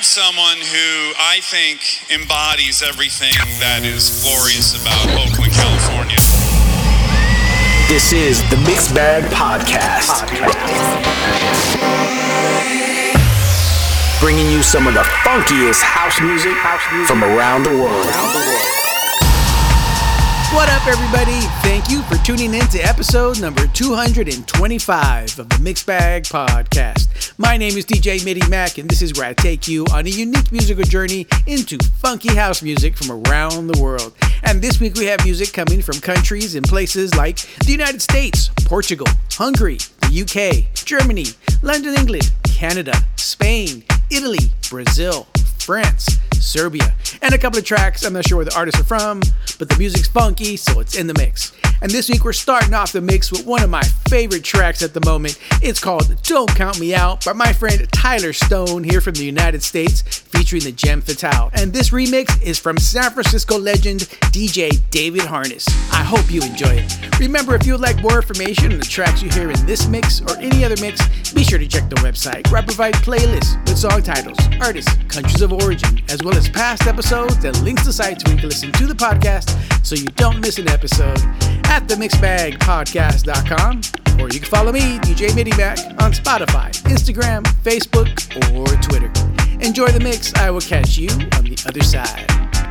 have someone who I think embodies everything that is glorious about Oakland, California. This is the Mixed Bag Podcast. Bringing you some of the funkiest house music from around the world. What up, everybody? Thank you for tuning in to episode number 225 of the Mixed Bag Podcast. My name is DJ Midimack, and this is where I take you on a unique musical journey into funky house music from around the world. And this week we have music coming from countries and places like the United States, Portugal, Hungary, the UK, Germany, London, England, Canada, Spain, Italy, Brazil, France, Serbia, and a couple of tracks. I'm not sure where the artists are from, but the music's funky, so it's in the mix. And this week we're starting off the mix with one of my favorite tracks at the moment. It's called Don't Count Me Out by my friend Tyler Stone here from the United States, featuring the Gem Fatale. And this remix is from San Francisco legend DJ David Harness. I hope you enjoy it. Remember, if you would like more information on the tracks you hear in this mix or any other mix, be sure to check the website where I provide playlists with song titles, artists, countries of origin, as well as past episodes and links to sites where you can listen to the podcast so you don't miss an episode at themixbagpodcast.com or you can follow me, DJ Midimack, on Spotify, Instagram, Facebook, or Twitter. Enjoy the mix. I will catch you on the other side.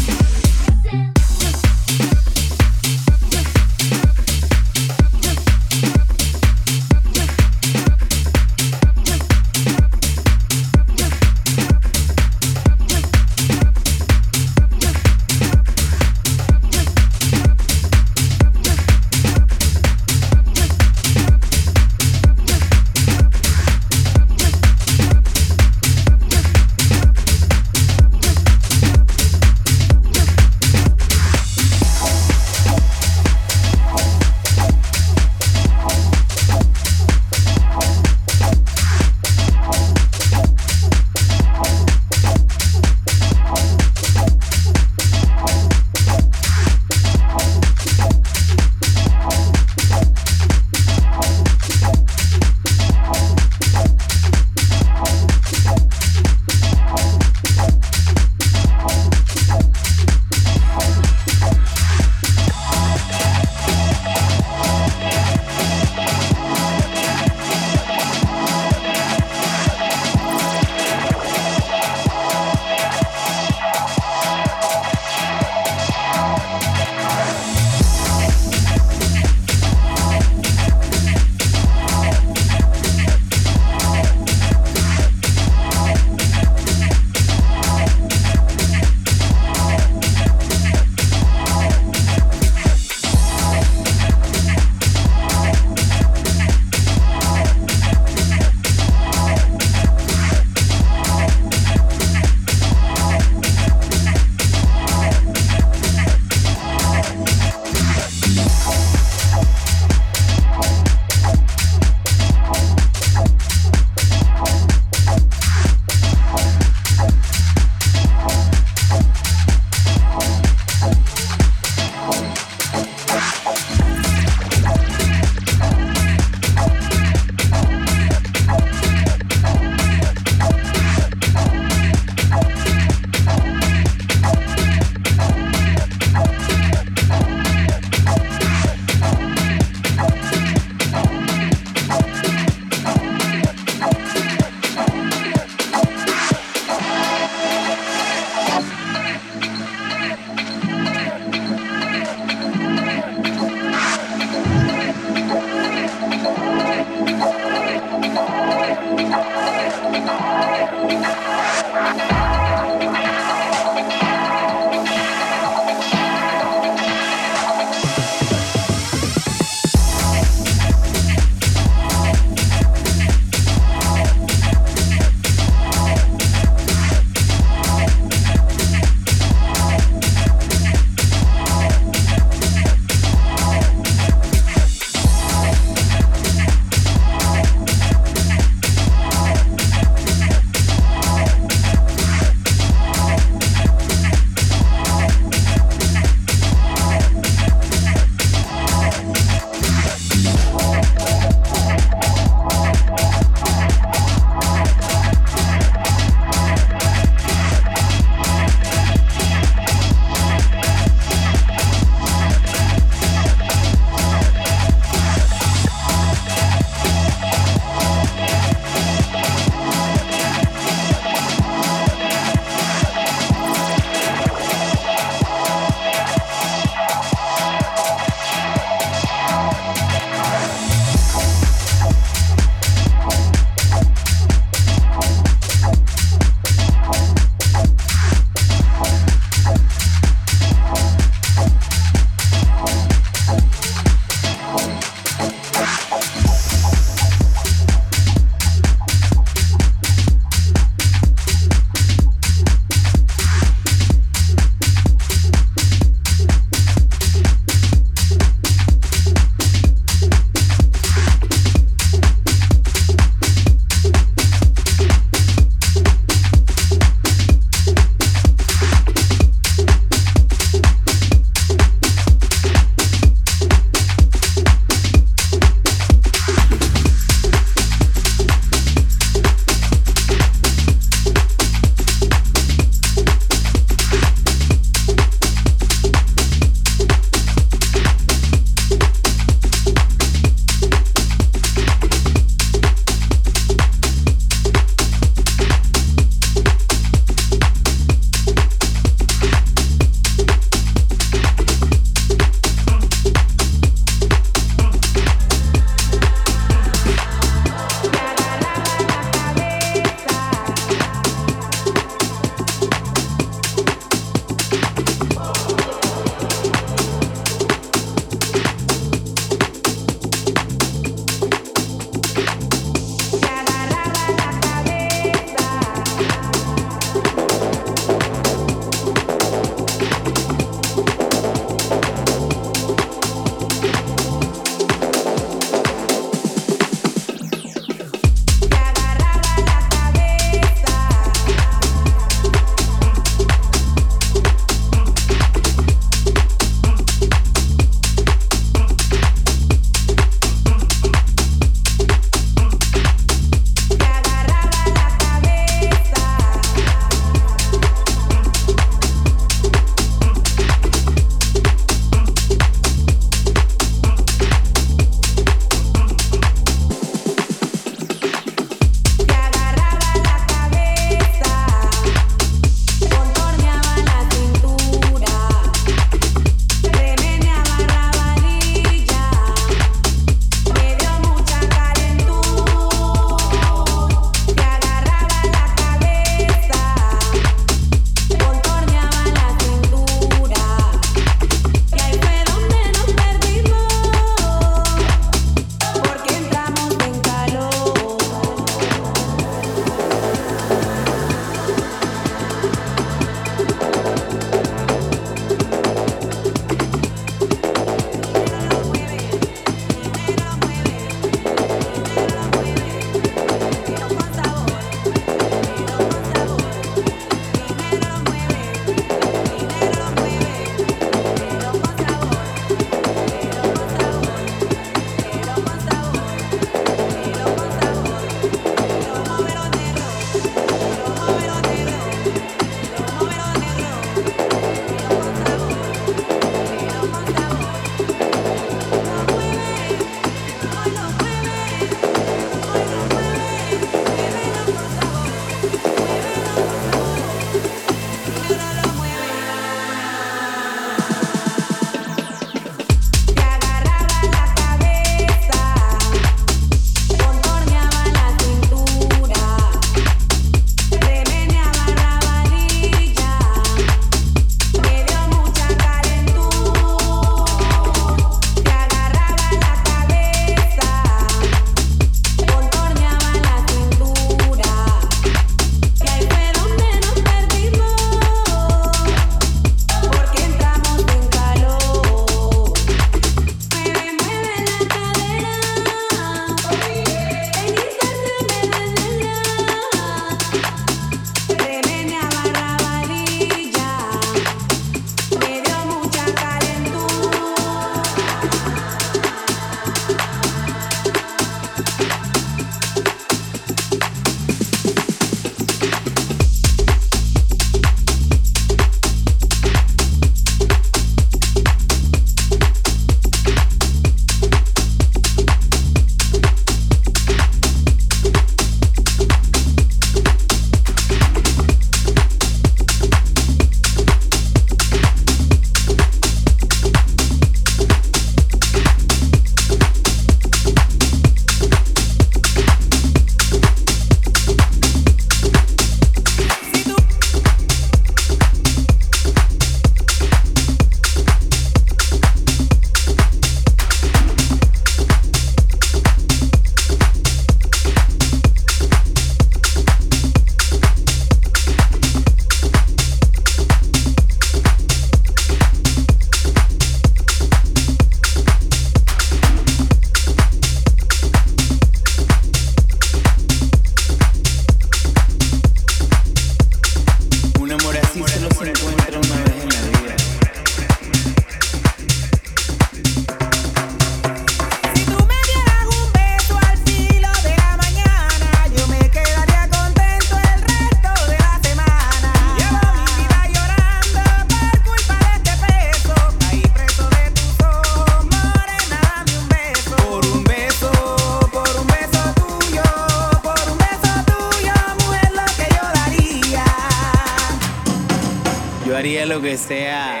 Que sea.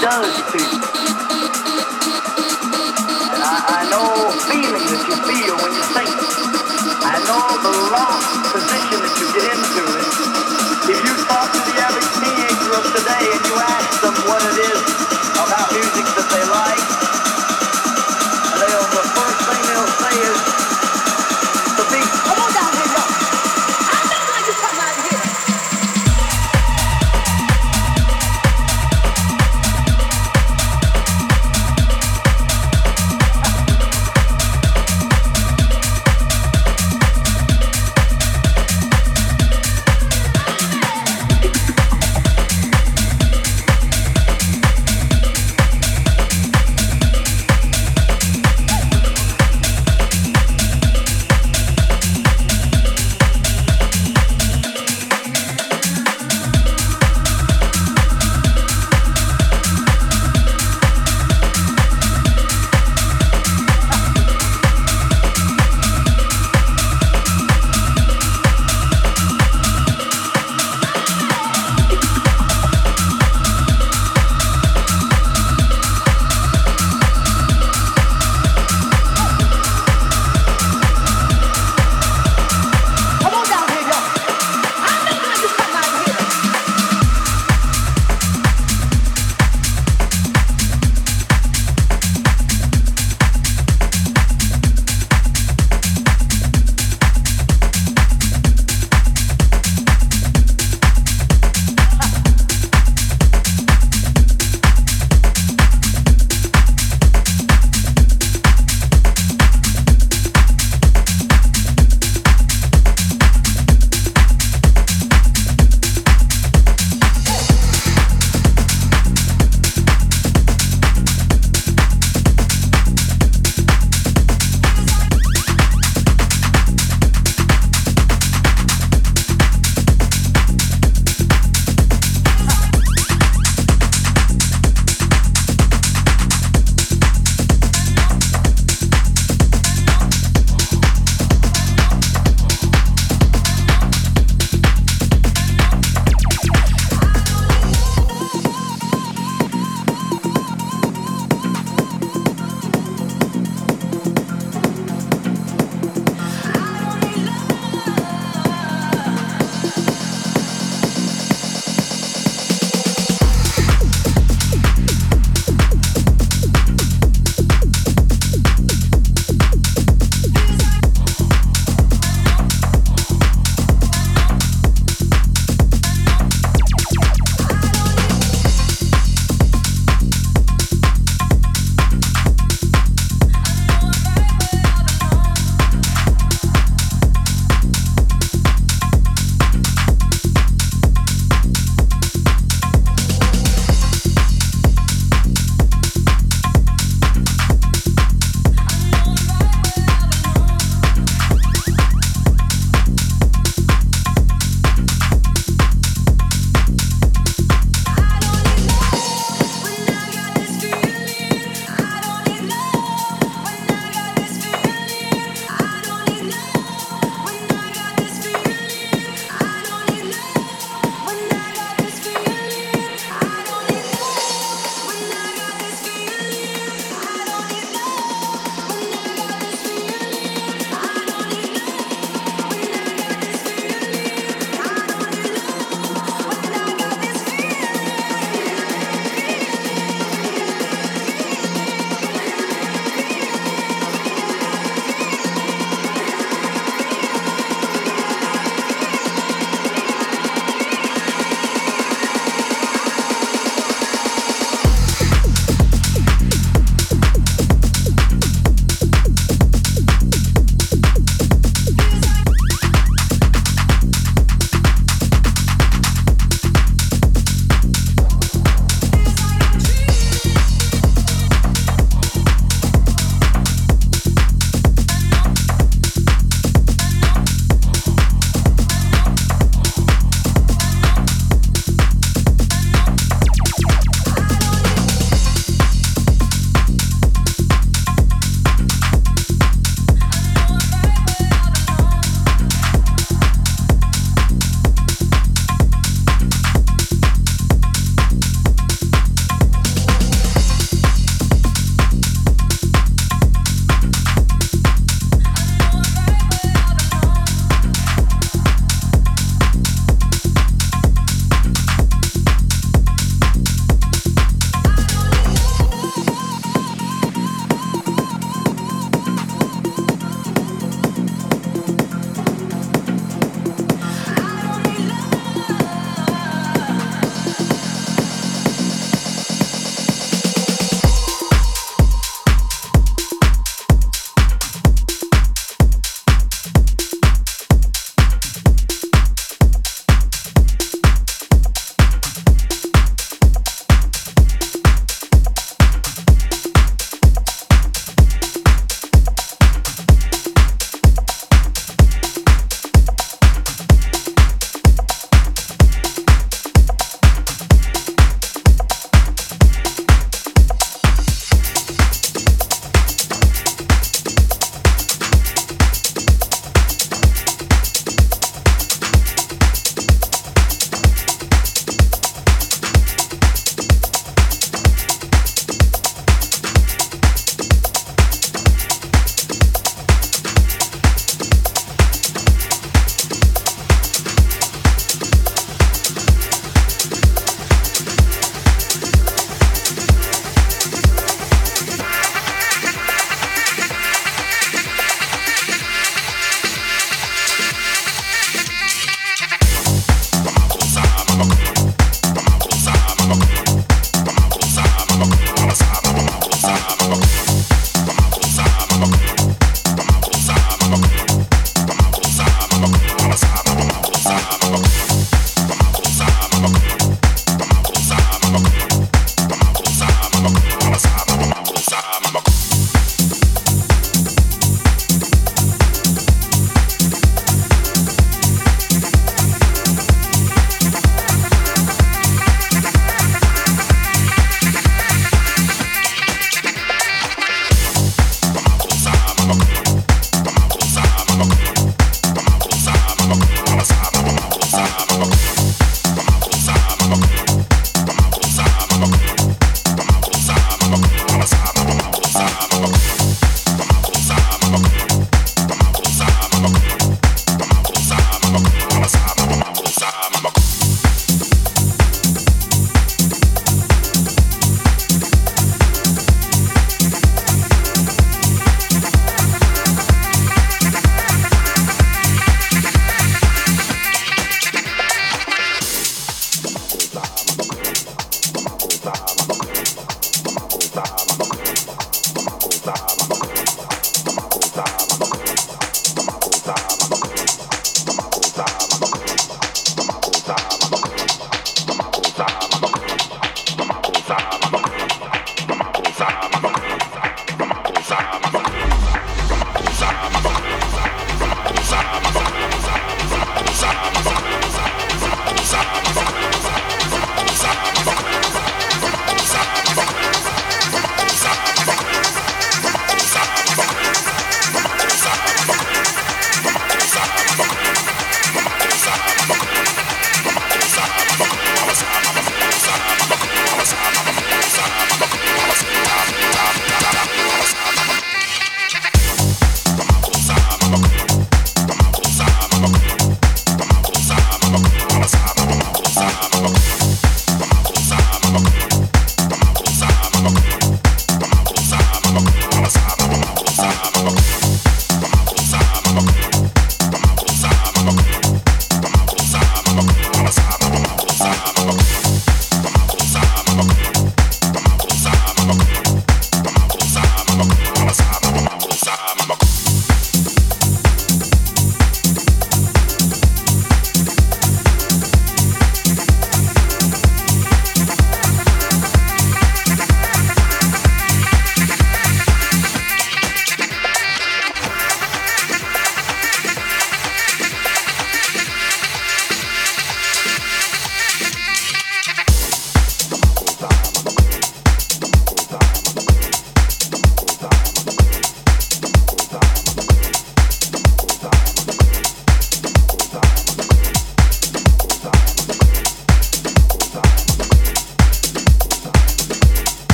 Does to you. And I, I know feeling that you feel when you sing. I know the lost position that you get into. And if you talk to the average teenager of today and you ask them what it is about music that they like, they'll, the first thing they'll say is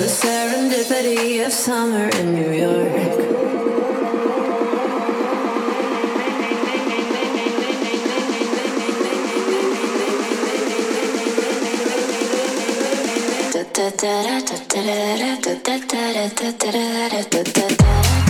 the serendipity of summer in New York. da da da da da da da da da da da da da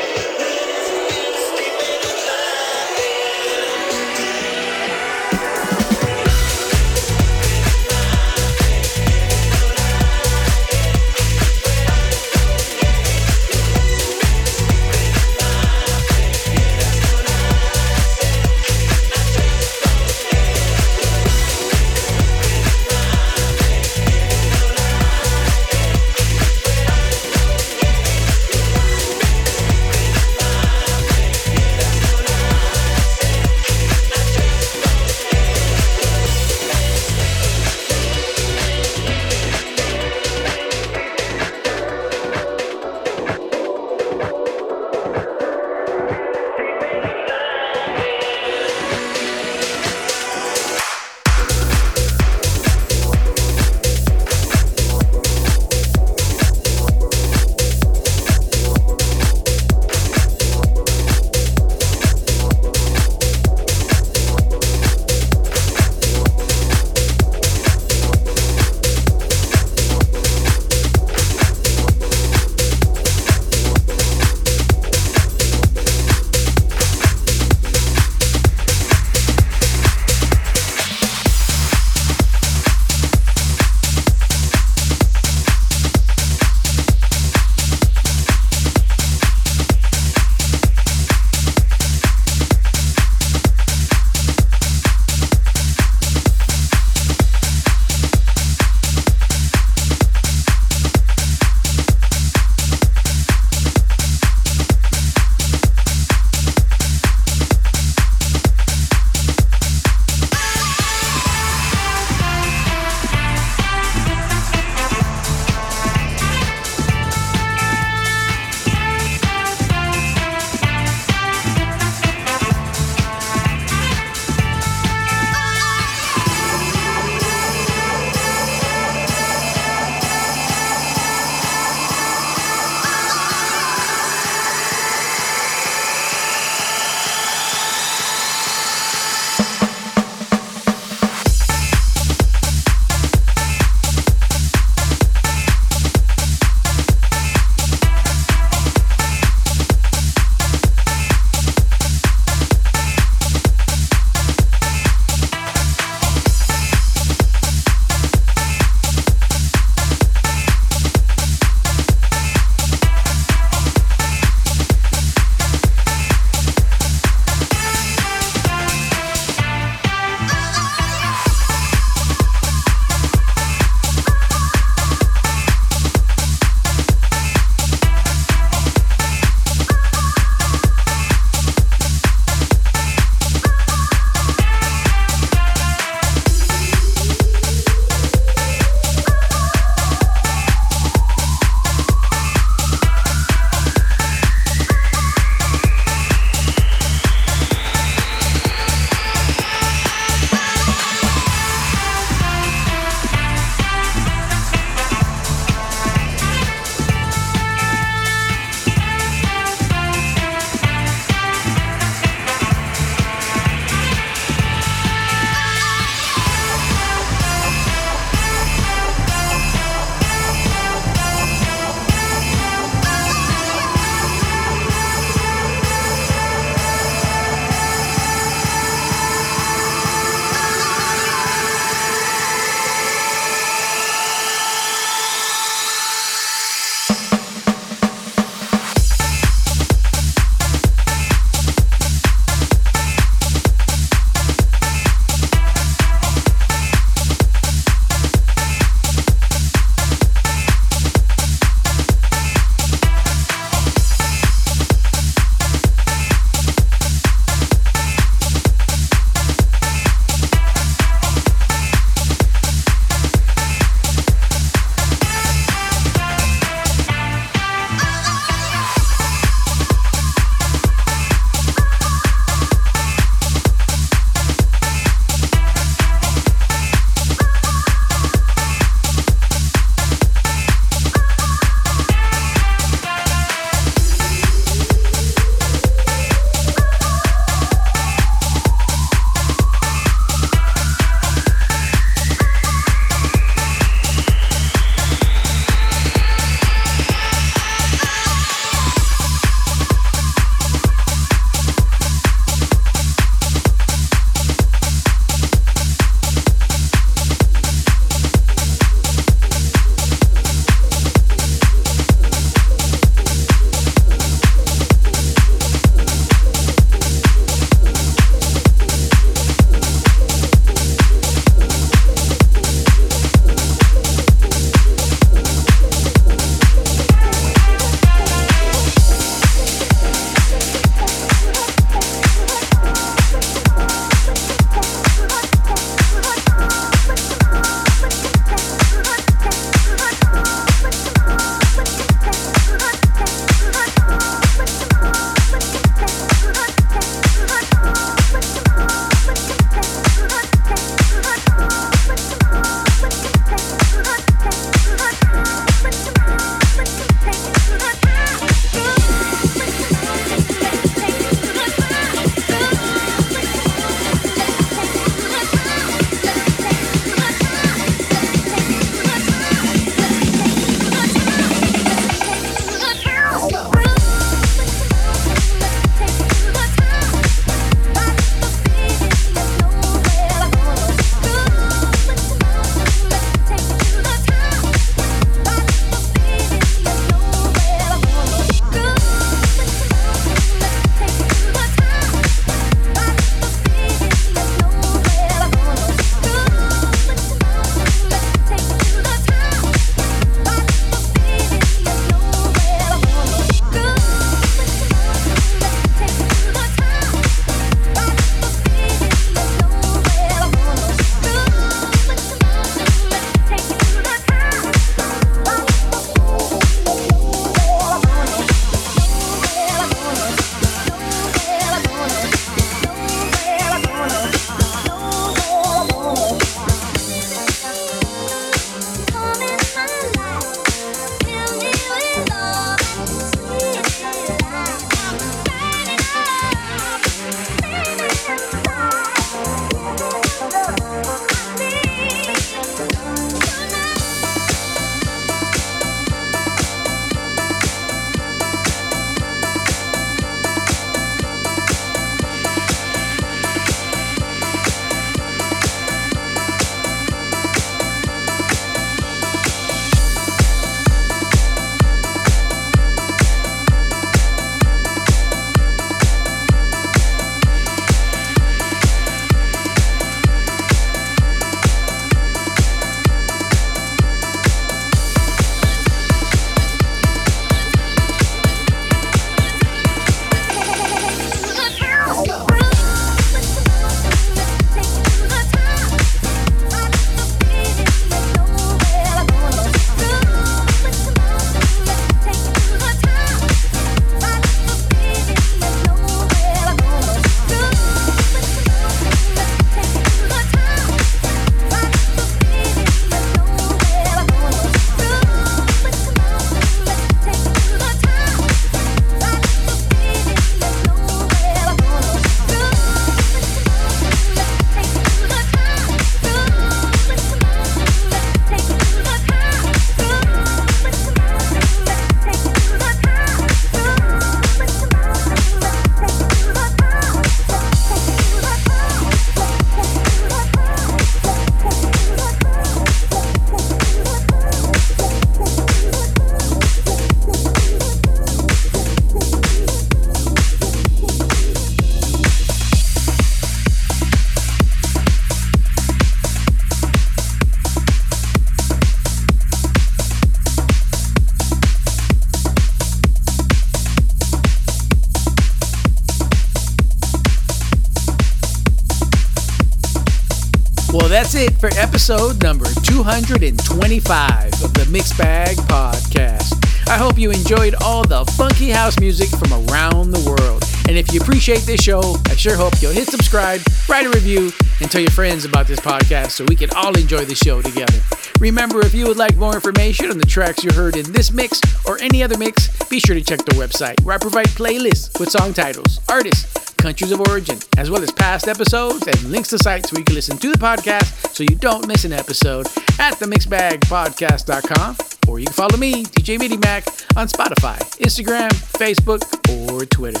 episode number 225 of the Mix Bag Podcast. I hope you enjoyed all the funky house music from around the world. And if you appreciate this show, I sure hope you'll hit subscribe, write a review, and tell your friends about this podcast so we can all enjoy the show together. Remember, if you would like more information on the tracks you heard in this mix or any other mix, be sure to check the website where I provide playlists with song titles, artists, countries of origin, as well as past episodes and links to sites where you can listen to the podcast so you don't miss an episode at themixbagpodcast.com or you can follow me, DJ Midimack, on Spotify, Instagram, Facebook, or Twitter.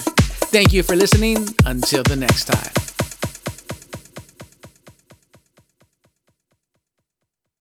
Thank you for listening. Until the next time.